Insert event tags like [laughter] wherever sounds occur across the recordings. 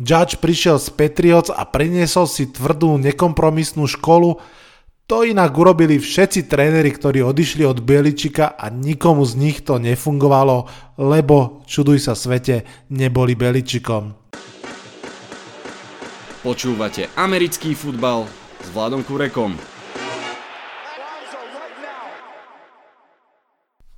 Judge prišiel z Patriots a priniesol si tvrdú nekompromisnú školu, to inak urobili všetci tréneri, ktorí odišli od Beličika a nikomu z nich to nefungovalo, lebo, čuduj sa svete, neboli Beličikom. Počúvate americký futbal s Vladom Kurekom.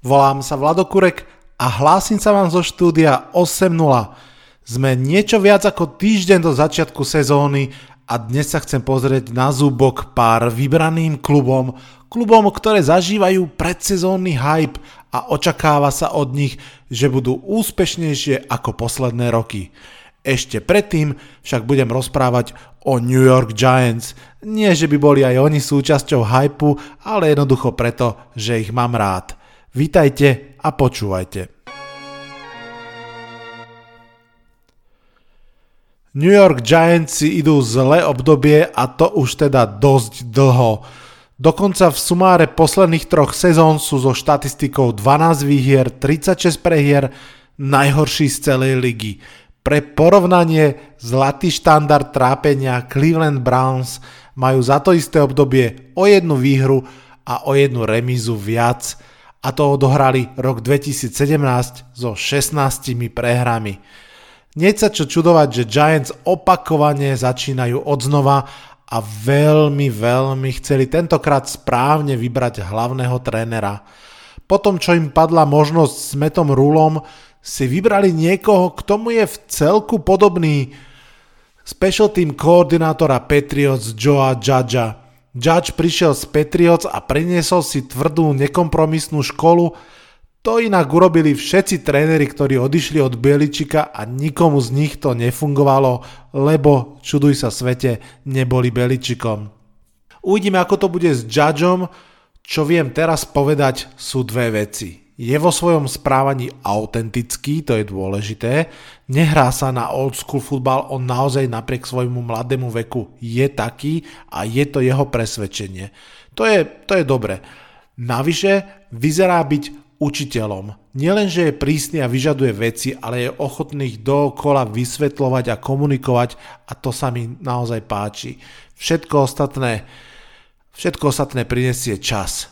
Volám sa Vlado Kurek a hlásim sa vám zo štúdia 8.0. Sme niečo viac ako týždeň do začiatku sezóny a dnes sa chcem pozrieť na zúbok pár vybraným klubom, klubom, ktoré zažívajú predsezónny hype a očakáva sa od nich, že budú úspešnejšie ako posledné roky. Ešte predtým však budem rozprávať o New York Giants. Nie, že by boli aj oni súčasťou hypu, ale jednoducho preto, že ich mám rád. Vítajte a počúvajte. New York Giants si idú zlé obdobie a to už teda dosť dlho. Dokonca v sumáre posledných troch sezón sú so štatistikou 12 výhier, 36 prehier, najhorší z celej ligy. Pre porovnanie zlatý štandard trápenia Cleveland Browns majú za to isté obdobie o jednu výhru a o jednu remízu viac a to odohrali rok 2017 so 16 prehrami. Nie sa čo čudovať, že Giants opakovane začínajú odznova a veľmi, veľmi chceli tentokrát správne vybrať hlavného trénera. Potom, čo im padla možnosť s Metom Rulom, si vybrali niekoho, k tomu je v celku podobný special team koordinátora Patriots Joa Judgea. Judge prišiel z Patriots a priniesol si tvrdú nekompromisnú školu, to inak urobili všetci tréneri, ktorí odišli od Beličika a nikomu z nich to nefungovalo, lebo, čuduj sa svete, neboli Beličikom. Uvidíme, ako to bude s Judgeom. Čo viem teraz povedať, sú dve veci. Je vo svojom správaní autentický, to je dôležité. Nehrá sa na old school futbal, on naozaj napriek svojmu mladému veku je taký a je to jeho presvedčenie. To je, to je dobre. Navyše vyzerá byť učiteľom. Nielenže je prísny a vyžaduje veci, ale je ochotný ich dookola vysvetľovať a komunikovať a to sa mi naozaj páči. Všetko ostatné, všetko ostatné prinesie čas.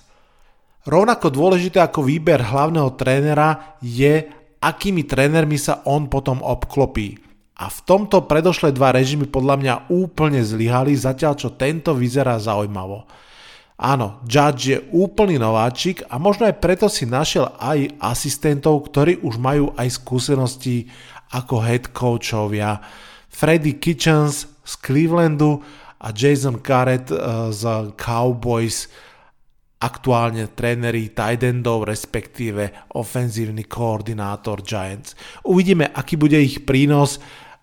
Rovnako dôležité ako výber hlavného trénera je, akými trénermi sa on potom obklopí. A v tomto predošlé dva režimy podľa mňa úplne zlyhali, zatiaľ čo tento vyzerá zaujímavo. Áno, Judge je úplný nováčik a možno aj preto si našiel aj asistentov, ktorí už majú aj skúsenosti ako head coachovia. Freddy Kitchens z Clevelandu a Jason Garrett eh, z Cowboys, aktuálne tréneri tight endov, respektíve ofenzívny koordinátor Giants. Uvidíme, aký bude ich prínos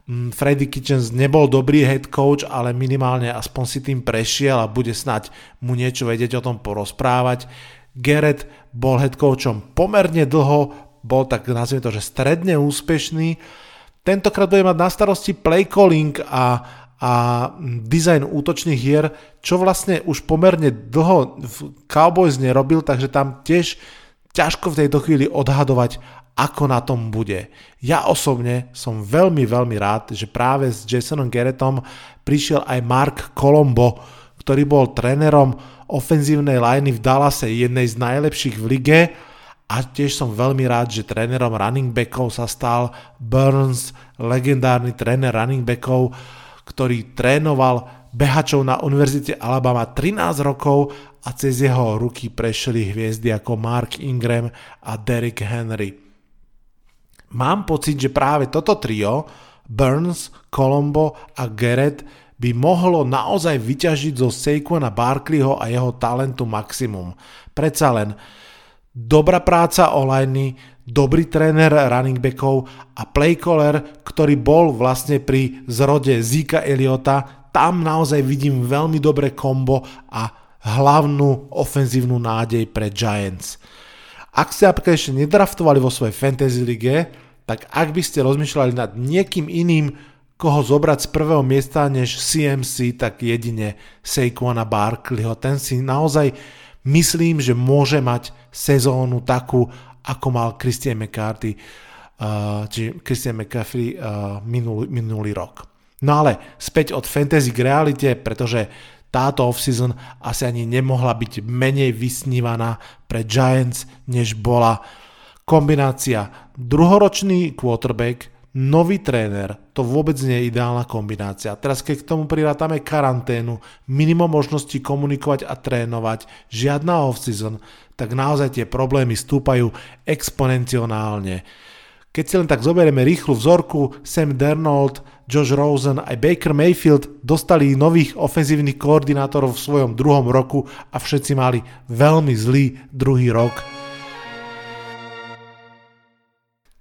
Freddy Kitchens nebol dobrý head coach, ale minimálne aspoň si tým prešiel a bude snať mu niečo vedieť o tom porozprávať. Garrett bol head coachom pomerne dlho, bol tak nazvime to, že stredne úspešný. Tentokrát bude mať na starosti play calling a, a design útočných hier, čo vlastne už pomerne dlho Cowboys nerobil, takže tam tiež ťažko v tejto chvíli odhadovať, ako na tom bude. Ja osobne som veľmi, veľmi rád, že práve s Jasonom Garrettom prišiel aj Mark Colombo, ktorý bol trénerom ofenzívnej liney v Dallase, jednej z najlepších v lige a tiež som veľmi rád, že trénerom running backov sa stal Burns, legendárny tréner running backov, ktorý trénoval behačov na Univerzite Alabama 13 rokov a cez jeho ruky prešli hviezdy ako Mark Ingram a Derrick Henry. Mám pocit, že práve toto trio, Burns, Colombo a Garrett, by mohlo naozaj vyťažiť zo Saquona Barkleyho a jeho talentu maximum. Predsa len dobrá práca online, dobrý tréner running backov a playcaller, ktorý bol vlastne pri zrode Zika Eliota, tam naozaj vidím veľmi dobré kombo a hlavnú ofenzívnu nádej pre Giants. Ak ste ešte nedraftovali vo svojej fantasy lige, tak ak by ste rozmýšľali nad niekým iným, koho zobrať z prvého miesta než CMC, tak jedine Saquona Barkleyho. Ten si naozaj myslím, že môže mať sezónu takú, ako mal Christian McCarthy, uh, či Christian McCaffrey uh, minulý, minulý rok. No ale späť od fantasy k realite, pretože táto offseason asi ani nemohla byť menej vysnívaná pre Giants, než bola kombinácia druhoročný quarterback, nový tréner, to vôbec nie je ideálna kombinácia. Teraz keď k tomu prirátame karanténu, minimum možností komunikovať a trénovať, žiadna off-season, tak naozaj tie problémy stúpajú exponenciálne. Keď si len tak zoberieme rýchlu vzorku, Sam Dernold, Josh Rosen aj Baker Mayfield dostali nových ofenzívnych koordinátorov v svojom druhom roku a všetci mali veľmi zlý druhý rok.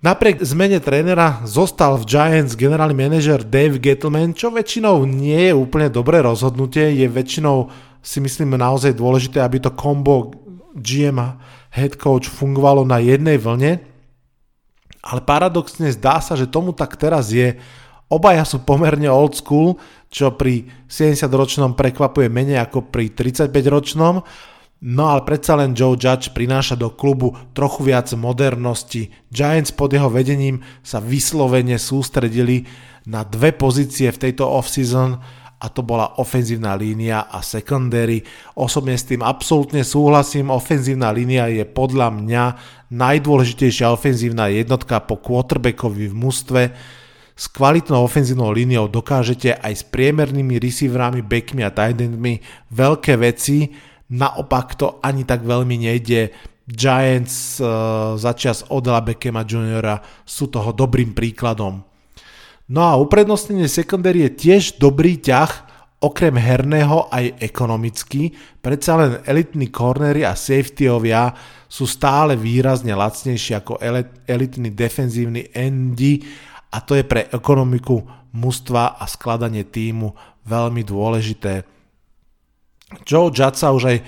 Napriek zmene trénera zostal v Giants generálny manažer Dave Gettleman, čo väčšinou nie je úplne dobré rozhodnutie, je väčšinou si myslím naozaj dôležité, aby to kombo GM a head coach fungovalo na jednej vlne, ale paradoxne zdá sa, že tomu tak teraz je. Obaja sú pomerne old school, čo pri 70-ročnom prekvapuje menej ako pri 35-ročnom, no ale predsa len Joe Judge prináša do klubu trochu viac modernosti. Giants pod jeho vedením sa vyslovene sústredili na dve pozície v tejto off-season a to bola ofenzívna línia a secondary. Osobne s tým absolútne súhlasím, ofenzívna línia je podľa mňa najdôležitejšia ofenzívna jednotka po quarterbackovi v mústve. S kvalitnou ofenzívnou líniou dokážete aj s priemernými receiverami, backmi a tight veľké veci, naopak to ani tak veľmi nejde. Giants uh, začias Odela Beckema Juniora sú toho dobrým príkladom. No a uprednostnenie secondary je tiež dobrý ťah, okrem herného aj ekonomický, predsa len elitní cornery a safetyovia sú stále výrazne lacnejšie ako elitní defenzívni endy a to je pre ekonomiku mužstva a skladanie týmu veľmi dôležité. Joe Judd sa už aj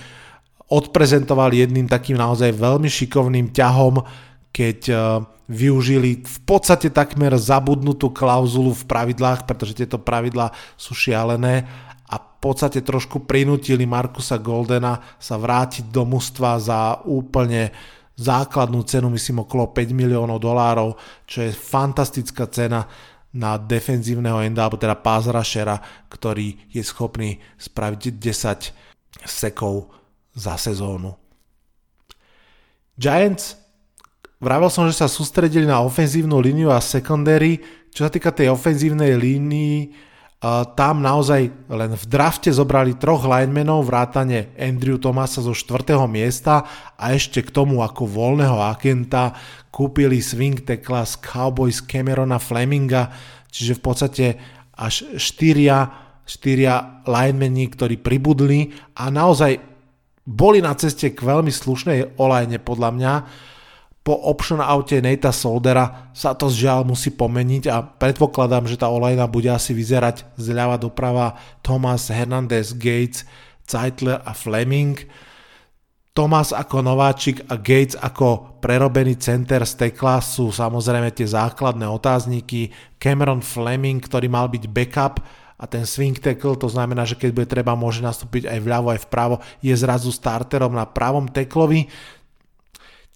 odprezentoval jedným takým naozaj veľmi šikovným ťahom, keď uh, využili v podstate takmer zabudnutú klauzulu v pravidlách, pretože tieto pravidlá sú šialené a v podstate trošku prinútili Markusa Goldena sa vrátiť do mužstva za úplne základnú cenu, myslím okolo 5 miliónov dolárov, čo je fantastická cena na defenzívneho enda, alebo teda pass ktorý je schopný spraviť 10 sekov za sezónu. Giants Vravel som, že sa sústredili na ofenzívnu líniu a secondary. Čo sa týka tej ofenzívnej línii, tam naozaj len v drafte zobrali troch linemenov, vrátane Andrew Thomasa zo 4. miesta a ešte k tomu ako voľného agenta kúpili swing tekla z Cowboys Camerona Fleminga, čiže v podstate až štyria, štyria linemeni, ktorí pribudli a naozaj boli na ceste k veľmi slušnej olajne podľa mňa po option aute Nate'a Soldera sa to zžiaľ musí pomeniť a predpokladám, že tá olejna bude asi vyzerať zľava doprava Thomas Hernandez, Gates, Zeitler a Fleming. Thomas ako nováčik a Gates ako prerobený center z tekla sú samozrejme tie základné otázniky. Cameron Fleming, ktorý mal byť backup a ten swing tackle, to znamená, že keď bude treba, môže nastúpiť aj vľavo, aj vpravo, je zrazu starterom na pravom teklovi.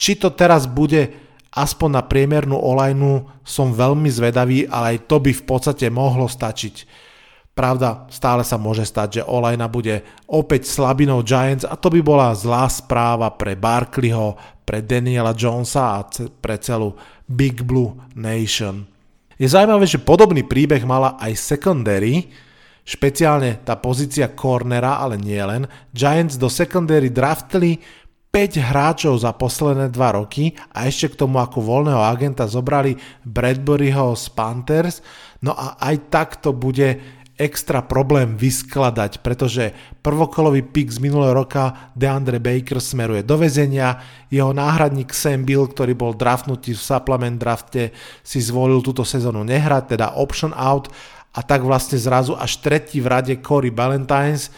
Či to teraz bude aspoň na priemernú olajnu, som veľmi zvedavý, ale aj to by v podstate mohlo stačiť. Pravda, stále sa môže stať, že olajna bude opäť slabinou Giants a to by bola zlá správa pre Barkleyho, pre Daniela Jonesa a pre celú Big Blue Nation. Je zaujímavé, že podobný príbeh mala aj secondary, špeciálne tá pozícia cornera, ale nie len. Giants do secondary draftli 5 hráčov za posledné 2 roky a ešte k tomu ako voľného agenta zobrali Bradburyho z Panthers, no a aj tak to bude extra problém vyskladať, pretože prvokolový pick z minulého roka DeAndre Baker smeruje do väzenia, jeho náhradník Sam Bill, ktorý bol draftnutý v supplement drafte, si zvolil túto sezónu nehrať, teda option out. A tak vlastne zrazu až tretí v rade Corey Ballantynes,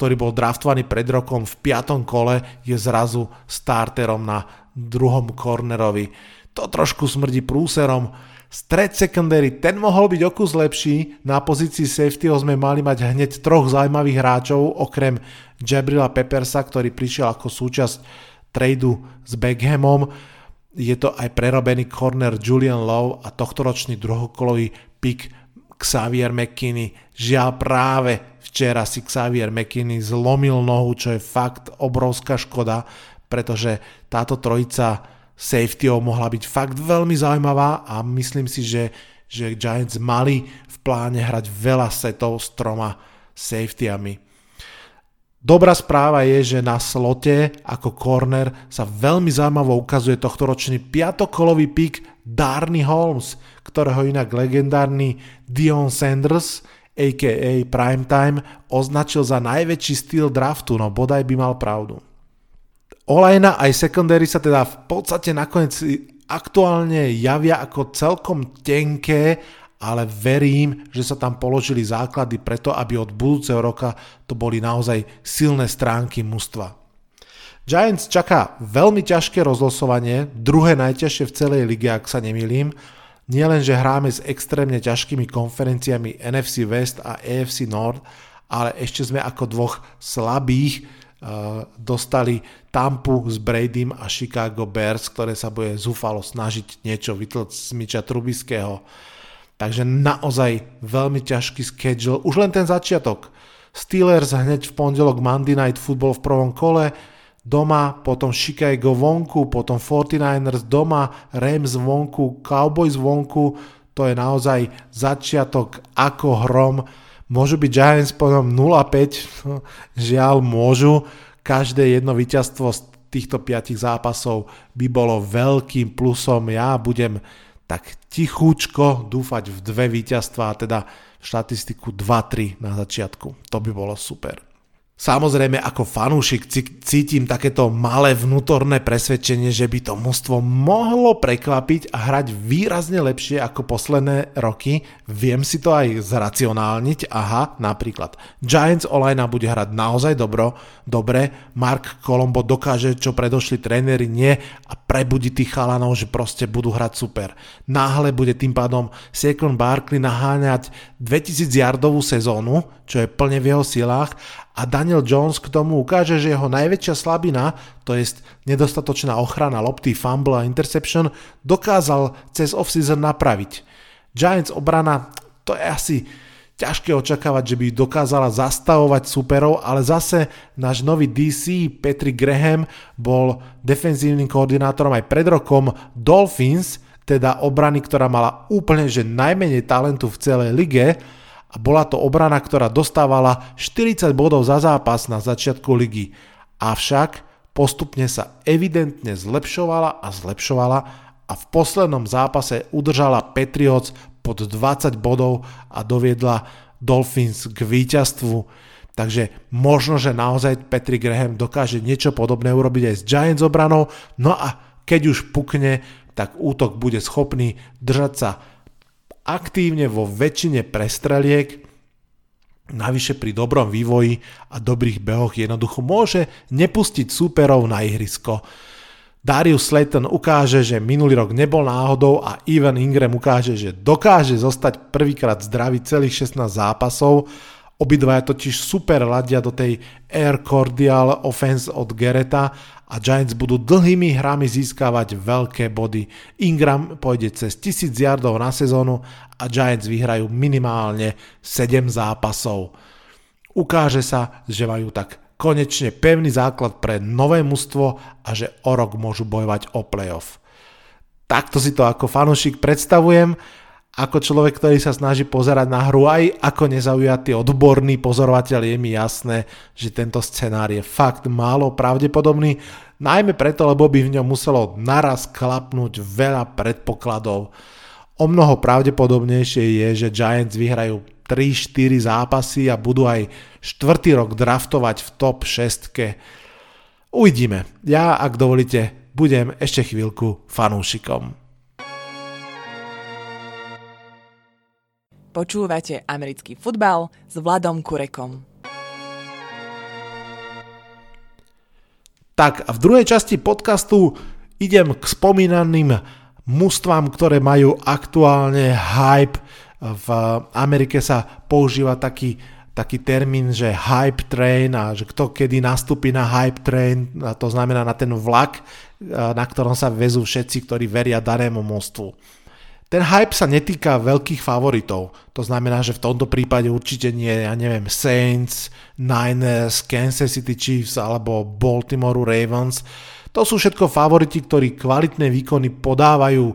ktorý bol draftovaný pred rokom v piatom kole, je zrazu starterom na druhom cornerovi. To trošku smrdí prúserom. Stred secondary, ten mohol byť o kus lepší. Na pozícii safety sme mali mať hneď troch zaujímavých hráčov, okrem Jabrila Peppersa, ktorý prišiel ako súčasť tradu s Beckhamom. Je to aj prerobený corner Julian Lowe a tohtoročný druhokolový pick Xavier McKinney. Žiaľ práve včera si Xavier McKinney zlomil nohu, čo je fakt obrovská škoda, pretože táto trojica safetyov mohla byť fakt veľmi zaujímavá a myslím si, že, že Giants mali v pláne hrať veľa setov s troma safetyami. Dobrá správa je, že na slote ako corner sa veľmi zaujímavo ukazuje tohto ročný piatokolový pik Darny Holmes, ktorého inak legendárny Dion Sanders, a.k.a. Primetime, označil za najväčší styl draftu, no bodaj by mal pravdu. Olajna aj secondary sa teda v podstate nakoniec aktuálne javia ako celkom tenké ale verím, že sa tam položili základy preto, aby od budúceho roka to boli naozaj silné stránky mužstva. Giants čaká veľmi ťažké rozlosovanie, druhé najťažšie v celej lige, ak sa nemýlim. Nie len, že hráme s extrémne ťažkými konferenciami NFC West a AFC North, ale ešte sme ako dvoch slabých uh, dostali Tampu s Bradym a Chicago Bears, ktoré sa bude zúfalo snažiť niečo vytlať z Miča Trubiského. Takže naozaj veľmi ťažký schedule. Už len ten začiatok. Steelers hneď v pondelok Monday Night Football v prvom kole, doma, potom Chicago vonku, potom 49ers doma, Rams vonku, Cowboys vonku, to je naozaj začiatok ako hrom. Môžu byť Giants potom 0-5, [laughs] žiaľ môžu, každé jedno víťazstvo z týchto piatich zápasov by bolo veľkým plusom. Ja budem tak tichúčko dúfať v dve víťazstvá, teda štatistiku 2-3 na začiatku. To by bolo super. Samozrejme, ako fanúšik cítim takéto malé vnútorné presvedčenie, že by to mužstvo mohlo prekvapiť a hrať výrazne lepšie ako posledné roky. Viem si to aj zracionálniť. Aha, napríklad Giants online bude hrať naozaj dobro, dobre, Mark Colombo dokáže, čo predošli tréneri nie a prebudí tých chalanov, že proste budú hrať super. Náhle bude tým pádom Saquon Barkley naháňať 2000 yardovú sezónu, čo je plne v jeho silách a Daniel Jones k tomu ukáže, že jeho najväčšia slabina, to je nedostatočná ochrana lopty, fumble a interception, dokázal cez off-season napraviť. Giants obrana, to je asi ťažké očakávať, že by dokázala zastavovať superov, ale zase náš nový DC Patrick Graham bol defenzívnym koordinátorom aj pred rokom Dolphins, teda obrany, ktorá mala úplne že najmenej talentu v celej lige, a bola to obrana, ktorá dostávala 40 bodov za zápas na začiatku ligy. Avšak postupne sa evidentne zlepšovala a zlepšovala a v poslednom zápase udržala Patriots pod 20 bodov a doviedla Dolphins k víťazstvu. Takže možno, že naozaj Patrick Graham dokáže niečo podobné urobiť aj s Giants obranou, no a keď už pukne, tak útok bude schopný držať sa aktívne vo väčšine prestreliek, navyše pri dobrom vývoji a dobrých behoch jednoducho môže nepustiť súperov na ihrisko. Darius Slayton ukáže, že minulý rok nebol náhodou a Ivan Ingram ukáže, že dokáže zostať prvýkrát zdravý celých 16 zápasov. Obidvaja totiž super ladia do tej Air Cordial offense od Gereta a Giants budú dlhými hrami získavať veľké body. Ingram pôjde cez 1000 yardov na sezónu a Giants vyhrajú minimálne 7 zápasov. Ukáže sa, že majú tak konečne pevný základ pre nové mužstvo a že o rok môžu bojovať o playoff. Takto si to ako fanúšik predstavujem ako človek, ktorý sa snaží pozerať na hru aj ako nezaujatý odborný pozorovateľ je mi jasné, že tento scenár je fakt málo pravdepodobný, najmä preto, lebo by v ňom muselo naraz klapnúť veľa predpokladov. O mnoho pravdepodobnejšie je, že Giants vyhrajú 3-4 zápasy a budú aj štvrtý rok draftovať v top 6. Uvidíme. Ja, ak dovolíte, budem ešte chvíľku fanúšikom. Počúvate americký futbal s Vladom Kurekom. Tak a v druhej časti podcastu idem k spomínaným mústvám, ktoré majú aktuálne hype. V Amerike sa používa taký, taký termín, že hype train a že kto kedy nastúpi na hype train, a to znamená na ten vlak, na ktorom sa vezú všetci, ktorí veria danému mústvu. Ten hype sa netýka veľkých favoritov. To znamená, že v tomto prípade určite nie, ja neviem, Saints, Niners, Kansas City Chiefs alebo Baltimore Ravens. To sú všetko favoriti, ktorí kvalitné výkony podávajú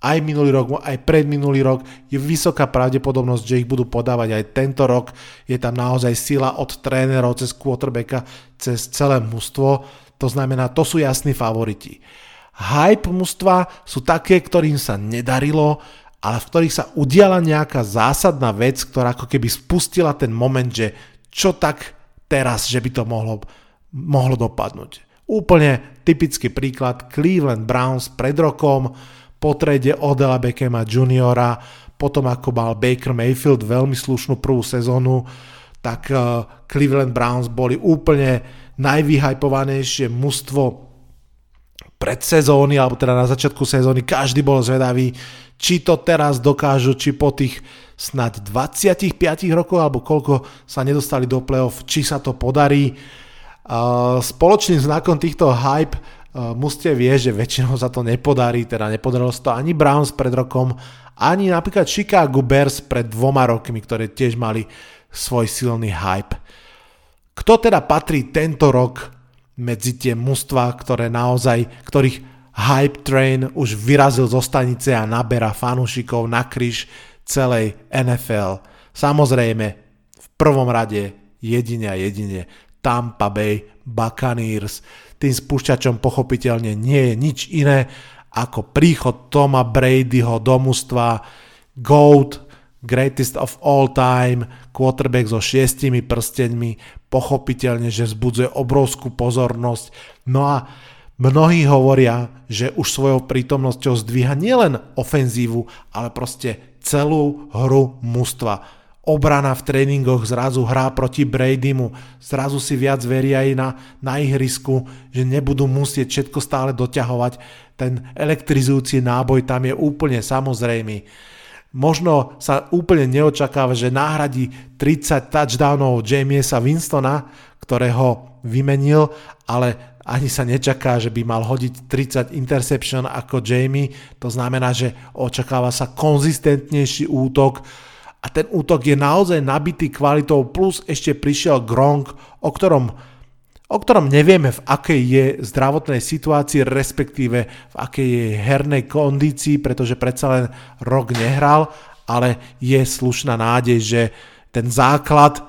aj minulý rok, aj predminulý rok. Je vysoká pravdepodobnosť, že ich budú podávať aj tento rok. Je tam naozaj sila od trénerov cez quarterbacka, cez celé mužstvo. To znamená, to sú jasní favoriti. Hype mužstva sú také, ktorým sa nedarilo, ale v ktorých sa udiala nejaká zásadná vec, ktorá ako keby spustila ten moment, že čo tak teraz, že by to mohlo, mohlo dopadnúť. Úplne typický príklad Cleveland Browns pred rokom, po trade Odela Beckhama juniora, potom ako mal Baker Mayfield veľmi slušnú prvú sezónu, tak uh, Cleveland Browns boli úplne najvyhypovanejšie mužstvo pred sezóny, alebo teda na začiatku sezóny, každý bol zvedavý, či to teraz dokážu, či po tých snad 25 rokov, alebo koľko sa nedostali do play-off, či sa to podarí. Spoločným znakom týchto hype musíte vie, že väčšinou sa to nepodarí, teda nepodarilo sa to ani Browns pred rokom, ani napríklad Chicago Bears pred dvoma rokmi, ktoré tiež mali svoj silný hype. Kto teda patrí tento rok medzi tie mužstva, ktoré naozaj, ktorých hype train už vyrazil zo stanice a naberá fanúšikov na kryš celej NFL. Samozrejme, v prvom rade jedine a jedine Tampa Bay Buccaneers. Tým spúšťačom pochopiteľne nie je nič iné ako príchod Toma Bradyho do mužstva GOAT, greatest of all time, quarterback so šiestimi prsteňmi, pochopiteľne, že vzbudzuje obrovskú pozornosť. No a mnohí hovoria, že už svojou prítomnosťou zdvíha nielen ofenzívu, ale proste celú hru mužstva. Obrana v tréningoch zrazu hrá proti Bradymu, zrazu si viac veria aj na, na ihrisku, že nebudú musieť všetko stále doťahovať. Ten elektrizujúci náboj tam je úplne samozrejmý. Možno sa úplne neočakáva, že nahradí 30 touchdownov Jamiesa Winstona, ktorého vymenil, ale ani sa nečaká, že by mal hodiť 30 interception ako Jamie. To znamená, že očakáva sa konzistentnejší útok a ten útok je naozaj nabitý kvalitou, plus ešte prišiel Gronk, o ktorom o ktorom nevieme v akej je zdravotnej situácii, respektíve v akej je hernej kondícii, pretože predsa len rok nehral, ale je slušná nádej, že ten základ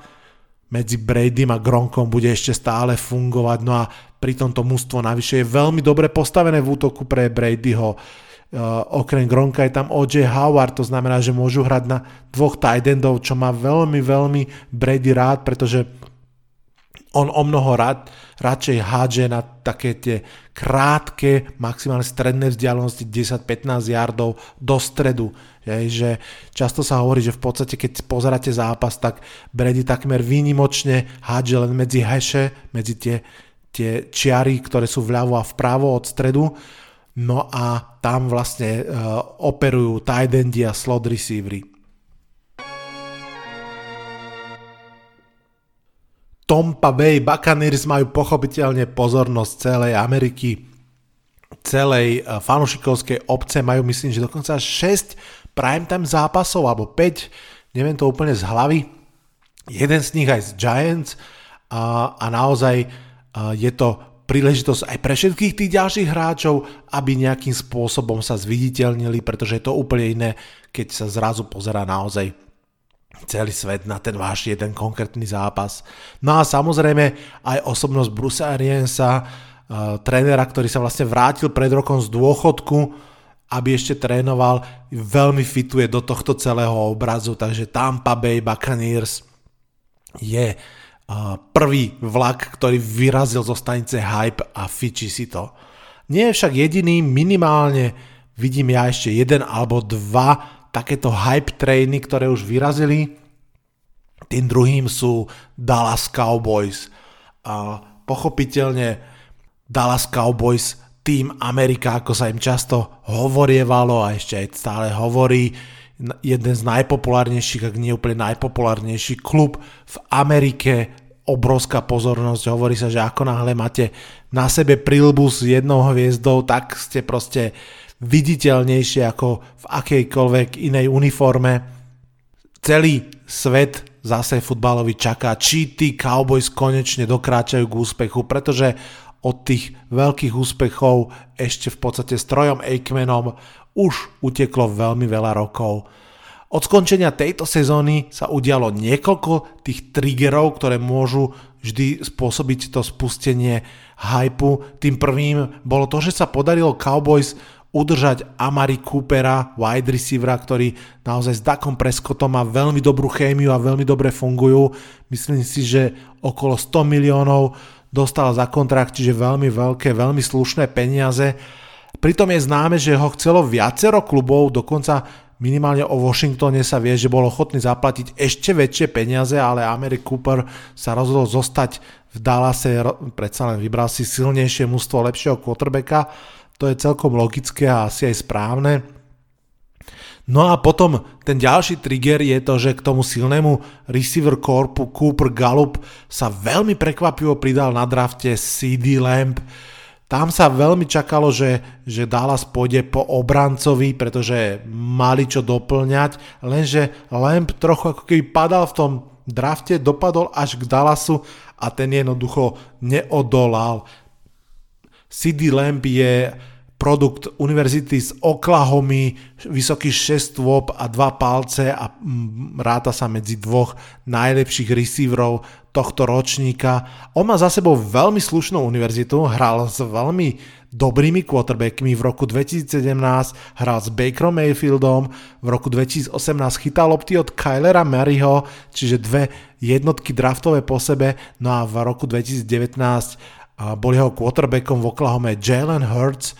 medzi Bradym a Gronkom bude ešte stále fungovať. No a pri tomto mústvo navyše je veľmi dobre postavené v útoku pre Bradyho. Uh, okrem Gronka je tam O.J. Howard, to znamená, že môžu hrať na dvoch tight endov, čo má veľmi, veľmi Brady rád, pretože on o mnoho rad, radšej hádže na také tie krátke, maximálne stredné vzdialenosti 10-15 yardov do stredu. Je, že často sa hovorí, že v podstate keď pozeráte zápas, tak Brady takmer výnimočne hádže len medzi heše, medzi tie, tie čiary, ktoré sú vľavo a vpravo od stredu. No a tam vlastne uh, operujú tight endy a slot receivery. Tompa Bay Buccaneers majú pochopiteľne pozornosť celej Ameriky, celej eh, fanušikovskej obce, majú myslím, že dokonca 6 primetime zápasov, alebo 5, neviem to úplne z hlavy, jeden z nich aj z Giants. A, a naozaj eh, je to príležitosť aj pre všetkých tých ďalších hráčov, aby nejakým spôsobom sa zviditeľnili, pretože je to úplne iné, keď sa zrazu pozera naozaj celý svet na ten váš jeden konkrétny zápas. No a samozrejme aj osobnosť Bruce Ariensa, uh, trénera, ktorý sa vlastne vrátil pred rokom z dôchodku, aby ešte trénoval, veľmi fituje do tohto celého obrazu, takže Tampa Bay Buccaneers je uh, prvý vlak, ktorý vyrazil zo stanice Hype a fičí si to. Nie je však jediný, minimálne vidím ja ešte jeden alebo dva takéto hype trainy, ktoré už vyrazili. Tým druhým sú Dallas Cowboys. A pochopiteľne Dallas Cowboys, tým Amerika, ako sa im často hovorievalo a ešte aj stále hovorí, jeden z najpopulárnejších, ak nie úplne najpopulárnejší klub v Amerike, obrovská pozornosť, hovorí sa, že ako náhle máte na sebe prilbu s jednou hviezdou, tak ste proste viditeľnejšie ako v akejkoľvek inej uniforme. Celý svet zase futbalovi čaká, či tí Cowboys konečne dokráčajú k úspechu, pretože od tých veľkých úspechov ešte v podstate s Trojom Aikmanom už uteklo veľmi veľa rokov. Od skončenia tejto sezóny sa udialo niekoľko tých triggerov, ktoré môžu vždy spôsobiť to spustenie hypu. Tým prvým bolo to, že sa podarilo Cowboys udržať Amari Coopera, wide receivera, ktorý naozaj s Dakom Prescottom má veľmi dobrú chémiu a veľmi dobre fungujú. Myslím si, že okolo 100 miliónov dostal za kontrakt, čiže veľmi veľké, veľmi slušné peniaze. Pritom je známe, že ho chcelo viacero klubov, dokonca minimálne o Washingtone sa vie, že bol ochotný zaplatiť ešte väčšie peniaze, ale Amari Cooper sa rozhodol zostať v Dallase, predsa len vybral si silnejšie mústvo lepšieho quarterbacka to je celkom logické a asi aj správne. No a potom ten ďalší trigger je to, že k tomu silnému receiver korpu Cooper Gallup sa veľmi prekvapivo pridal na drafte CD Lamp. Tam sa veľmi čakalo, že, že Dallas pôjde po obrancovi, pretože mali čo doplňať, lenže Lamp trochu ako keby padal v tom drafte, dopadol až k Dallasu a ten jednoducho neodolal. CD Lamp je produkt univerzity z Oklahomy, vysoký 6 stôp a dva palce a mm, ráta sa medzi dvoch najlepších receiverov tohto ročníka. On má za sebou veľmi slušnú univerzitu, hral s veľmi dobrými quarterbackmi. V roku 2017 hral s Bakerom Mayfieldom, v roku 2018 chytal lopty od Kylera Maryho, čiže dve jednotky draftové po sebe, no a v roku 2019 bol jeho quarterbackom v Oklahoma Jalen Hurts,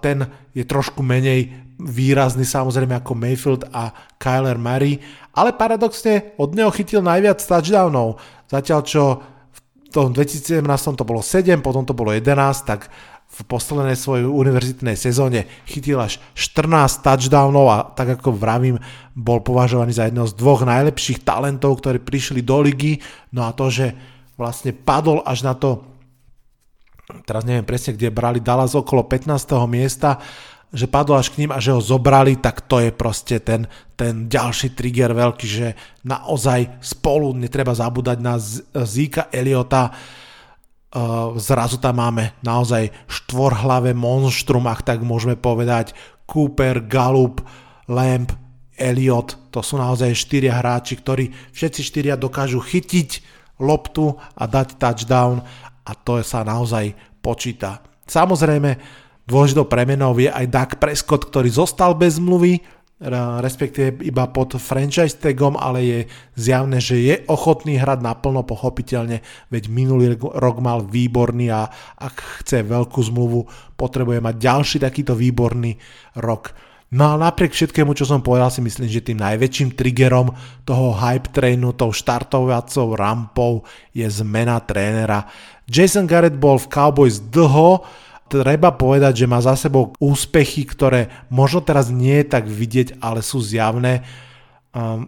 ten je trošku menej výrazný samozrejme ako Mayfield a Kyler Murray, ale paradoxne od neho chytil najviac touchdownov. Zatiaľ čo v tom 2017 to bolo 7, potom to bolo 11, tak v poslednej svojej univerzitnej sezóne chytil až 14 touchdownov a tak ako vravím, bol považovaný za jedného z dvoch najlepších talentov, ktorí prišli do ligy. No a to, že vlastne padol až na to teraz neviem presne, kde brali Dallas okolo 15. miesta, že padol až k ním a že ho zobrali, tak to je proste ten, ten ďalší trigger veľký, že naozaj spolu netreba zabúdať na Zika Eliota, uh, zrazu tam máme naozaj štvorhlavé monštrum, ak tak môžeme povedať, Cooper, Gallup, Lamp, Elliot, to sú naozaj štyria hráči, ktorí všetci štyria dokážu chytiť loptu a dať touchdown a to sa naozaj počíta. Samozrejme, dôležitou premenou je aj Doug Prescott, ktorý zostal bez zmluvy, respektíve iba pod franchise tagom, ale je zjavné, že je ochotný hrať naplno pochopiteľne, veď minulý rok mal výborný a ak chce veľkú zmluvu, potrebuje mať ďalší takýto výborný rok. No a napriek všetkému, čo som povedal, si myslím, že tým najväčším triggerom toho hype trainu, tou štartovacou rampou je zmena trénera. Jason Garrett bol v Cowboys dlho, treba povedať, že má za sebou úspechy, ktoré možno teraz nie je tak vidieť, ale sú zjavné.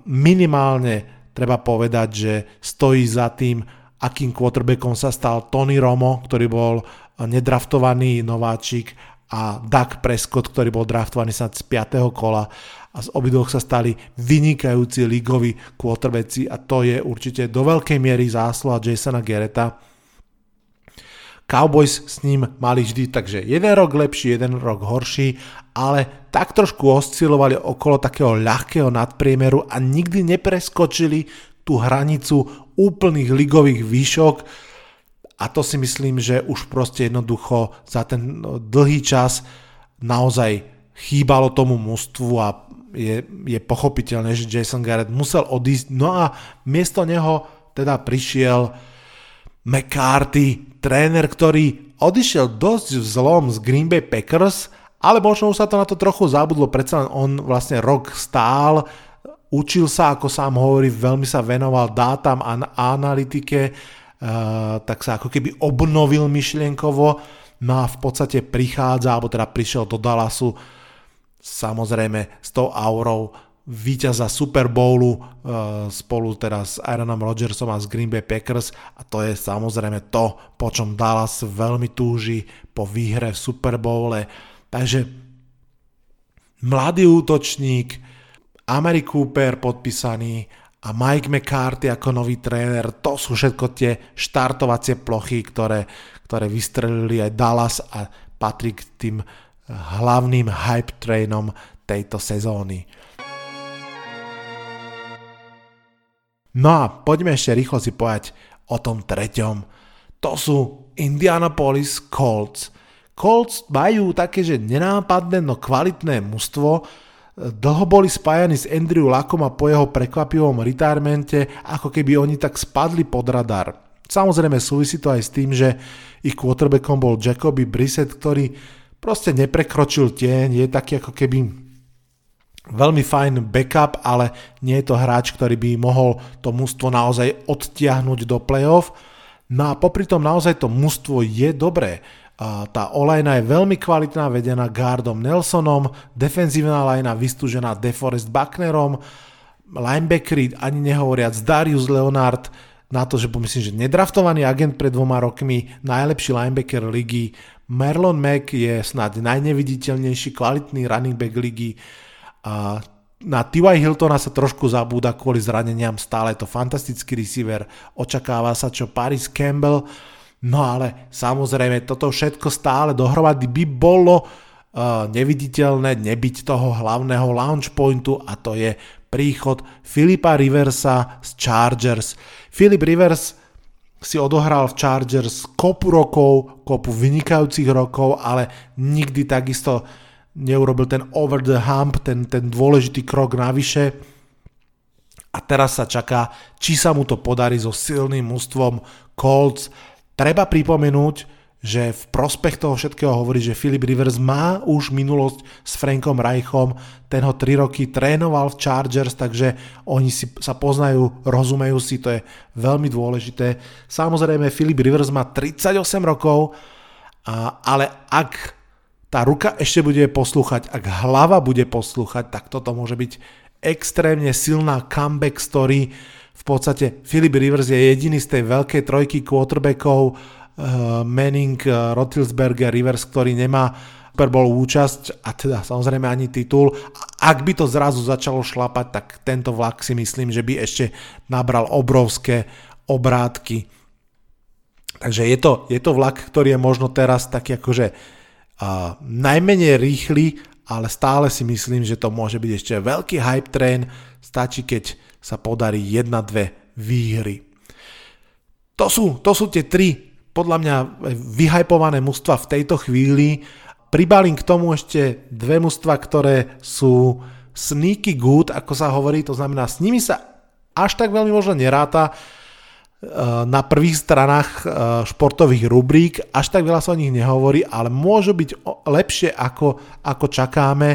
Minimálne treba povedať, že stojí za tým, akým quarterbackom sa stal Tony Romo, ktorý bol nedraftovaný nováčik a Doug Prescott, ktorý bol draftovaný sa z 5. kola a z obidvoch sa stali vynikajúci ligoví quarterbacki a to je určite do veľkej miery zásluha Jasona Gereta. Cowboys s ním mali vždy takže jeden rok lepší, jeden rok horší, ale tak trošku oscilovali okolo takého ľahkého nadpriemeru a nikdy nepreskočili tú hranicu úplných ligových výšok, a to si myslím, že už proste jednoducho za ten no, dlhý čas naozaj chýbalo tomu mústvu a je, je pochopiteľné, že Jason Garrett musel odísť. No a miesto neho teda prišiel McCarthy, tréner, ktorý odišiel dosť v zlom z Green Bay Packers, ale možno už sa to na to trochu zabudlo, predsa on vlastne rok stál, učil sa, ako sám hovorí, veľmi sa venoval dátam a analytike, Eh, tak sa ako keby obnovil myšlienkovo, no a v podstate prichádza, alebo teda prišiel do Dallasu samozrejme s tou aurou víťaza Super Bowlu uh, spolu teraz s Aaronom Rodgersom a s Green Bay Packers a to je samozrejme to, po čom Dallas veľmi túži po výhre v Super Bowle. Takže mladý útočník, Amari Cooper podpísaný a Mike McCarthy ako nový tréner, to sú všetko tie štartovacie plochy, ktoré, ktoré vystrelili aj Dallas a patrí k tým hlavným hype trainom tejto sezóny. No a poďme ešte rýchlo si povedať o tom treťom. To sú Indianapolis Colts. Colts majú také, že nenápadné, no kvalitné mužstvo. Dlho boli spájani s Andrew Lackom a po jeho prekvapivom retirement, ako keby oni tak spadli pod radar. Samozrejme súvisí to aj s tým, že ich quarterbackom bol Jacoby Brissett, ktorý proste neprekročil tieň, je taký ako keby veľmi fajn backup, ale nie je to hráč, ktorý by mohol to mužstvo naozaj odtiahnuť do playoff. No a popri tom naozaj to mužstvo je dobré. Tá olajna je veľmi kvalitná, vedená Gardom Nelsonom, defenzívna lajna vystúžená DeForest Bucknerom, linebackery, ani nehovoriac Darius Leonard, na to, že pomyslím, že nedraftovaný agent pred dvoma rokmi, najlepší linebacker ligy, Merlon Mack je snáď najneviditeľnejší kvalitný running back ligy, a na T.Y. Hiltona sa trošku zabúda kvôli zraneniam, stále je to fantastický receiver, očakáva sa čo Paris Campbell, no ale samozrejme toto všetko stále dohromady by bolo uh, neviditeľné nebyť toho hlavného launch pointu a to je príchod Filipa Riversa z Chargers. Philip Rivers si odohral v Chargers kopu rokov, kopu vynikajúcich rokov, ale nikdy takisto neurobil ten over the hump, ten, ten dôležitý krok navyše. A teraz sa čaká, či sa mu to podarí so silným mústvom Colts. Treba pripomenúť, že v prospech toho všetkého hovorí, že Philip Rivers má už minulosť s Frankom Reichom, ten ho 3 roky trénoval v Chargers, takže oni si, sa poznajú, rozumejú si, to je veľmi dôležité. Samozrejme, Philip Rivers má 38 rokov, a, ale ak tá ruka ešte bude poslúchať, ak hlava bude poslúchať, tak toto môže byť extrémne silná comeback story. V podstate Philip Rivers je jediný z tej veľkej trojky quarterbackov, uh, Manning, uh, Rotilsberger, Rivers, ktorý nemá Super Bowl účasť a teda samozrejme ani titul. Ak by to zrazu začalo šlapať, tak tento vlak si myslím, že by ešte nabral obrovské obrátky. Takže je to, je to vlak, ktorý je možno teraz taký akože najmenej rýchly, ale stále si myslím, že to môže byť ešte veľký hype train, stačí keď sa podarí jedna, dve výhry. To sú, to sú tie tri podľa mňa vyhypované mužstva v tejto chvíli. Pribalím k tomu ešte dve mužstva, ktoré sú sneaky good, ako sa hovorí, to znamená s nimi sa až tak veľmi možno neráta, na prvých stranách eh, športových rubrík, až tak veľa sa o nich nehovorí, ale môžu byť lepšie ako, ako čakáme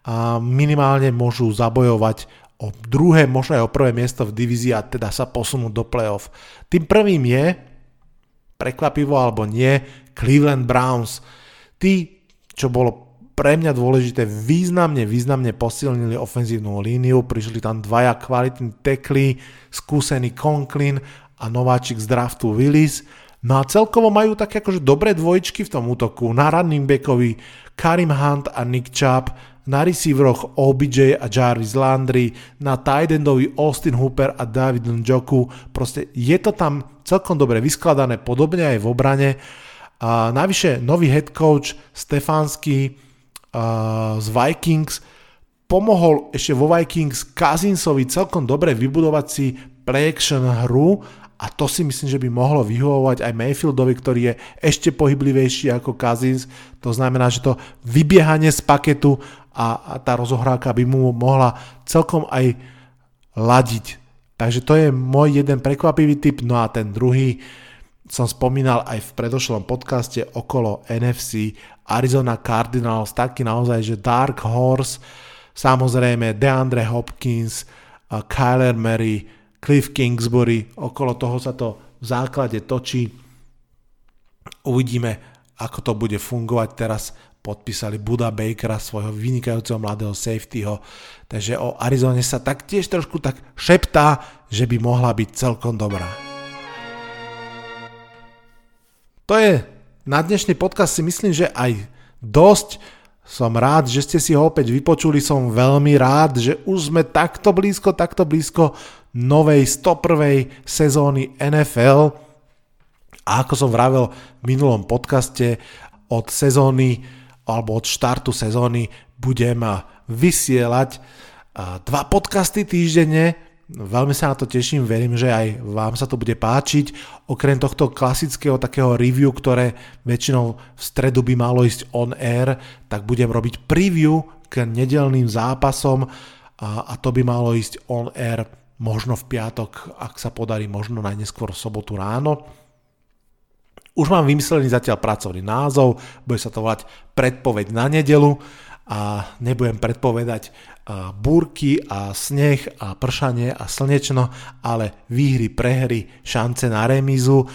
a minimálne môžu zabojovať o druhé, možno aj o prvé miesto v divízii a teda sa posunúť do playoff. Tým prvým je, prekvapivo alebo nie, Cleveland Browns. Tí, čo bolo pre mňa dôležité, významne, významne posilnili ofenzívnu líniu, prišli tam dvaja kvalitní tekly, skúsený Conklin a nováčik z draftu Willis. No a celkovo majú také akože dobré dvojčky v tom útoku. Na running backovi Karim Hunt a Nick Chubb, na receiveroch OBJ a Jarvis Landry, na tight endovi Austin Hooper a David Njoku. Proste je to tam celkom dobre vyskladané, podobne aj v obrane. A navyše nový head coach Stefanský z Vikings pomohol ešte vo Vikings Kazinsovi celkom dobre vybudovať si play hru a to si myslím, že by mohlo vyhovovať aj Mayfieldovi, ktorý je ešte pohyblivejší ako Cousins. To znamená, že to vybiehanie z paketu a, a tá rozohrávka by mu mohla celkom aj ladiť. Takže to je môj jeden prekvapivý typ. No a ten druhý som spomínal aj v predošlom podcaste okolo NFC Arizona Cardinals, taký naozaj, že Dark Horse, samozrejme DeAndre Hopkins, Kyler Murray, Cliff Kingsbury, okolo toho sa to v základe točí. Uvidíme, ako to bude fungovať teraz. Podpísali Buda Bakera, svojho vynikajúceho mladého safetyho. Takže o Arizone sa tak tiež trošku tak šeptá, že by mohla byť celkom dobrá. To je na dnešný podcast si myslím, že aj dosť. Som rád, že ste si ho opäť vypočuli, som veľmi rád, že už sme takto blízko, takto blízko novej 101. sezóny NFL. A ako som vravel v minulom podcaste, od sezóny alebo od štartu sezóny budem vysielať dva podcasty týždenne, Veľmi sa na to teším, verím, že aj vám sa to bude páčiť. Okrem tohto klasického takého review, ktoré väčšinou v stredu by malo ísť on air, tak budem robiť preview k nedelným zápasom a, to by malo ísť on air možno v piatok, ak sa podarí, možno najneskôr v sobotu ráno. Už mám vymyslený zatiaľ pracovný názov, bude sa to volať Predpoveď na nedelu a nebudem predpovedať búrky a sneh a pršanie a slnečno, ale výhry, prehry, šance na remízu.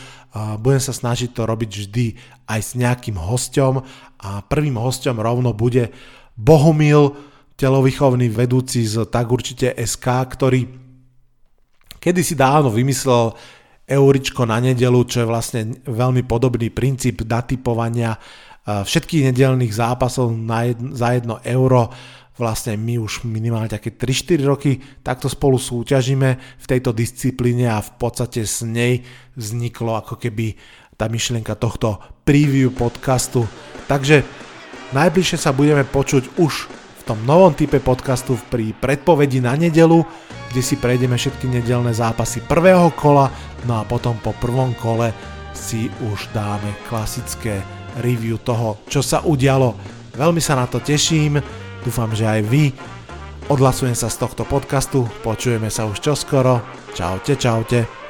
Budem sa snažiť to robiť vždy aj s nejakým hosťom a prvým hosťom rovno bude Bohumil, telovýchovný vedúci z tak určite SK, ktorý kedysi dávno vymyslel euričko na nedelu, čo je vlastne veľmi podobný princíp datypovania všetkých nedelných zápasov na jedno, za 1 euro. Vlastne my už minimálne také 3-4 roky takto spolu súťažíme v tejto disciplíne a v podstate s nej vzniklo ako keby tá myšlienka tohto preview podcastu. Takže najbližšie sa budeme počuť už v tom novom type podcastu pri predpovedi na nedelu, kde si prejdeme všetky nedelné zápasy prvého kola, no a potom po prvom kole si už dáme klasické review toho, čo sa udialo. Veľmi sa na to teším, dúfam, že aj vy. Odhlasujem sa z tohto podcastu, počujeme sa už čoskoro. Čaute, čaute.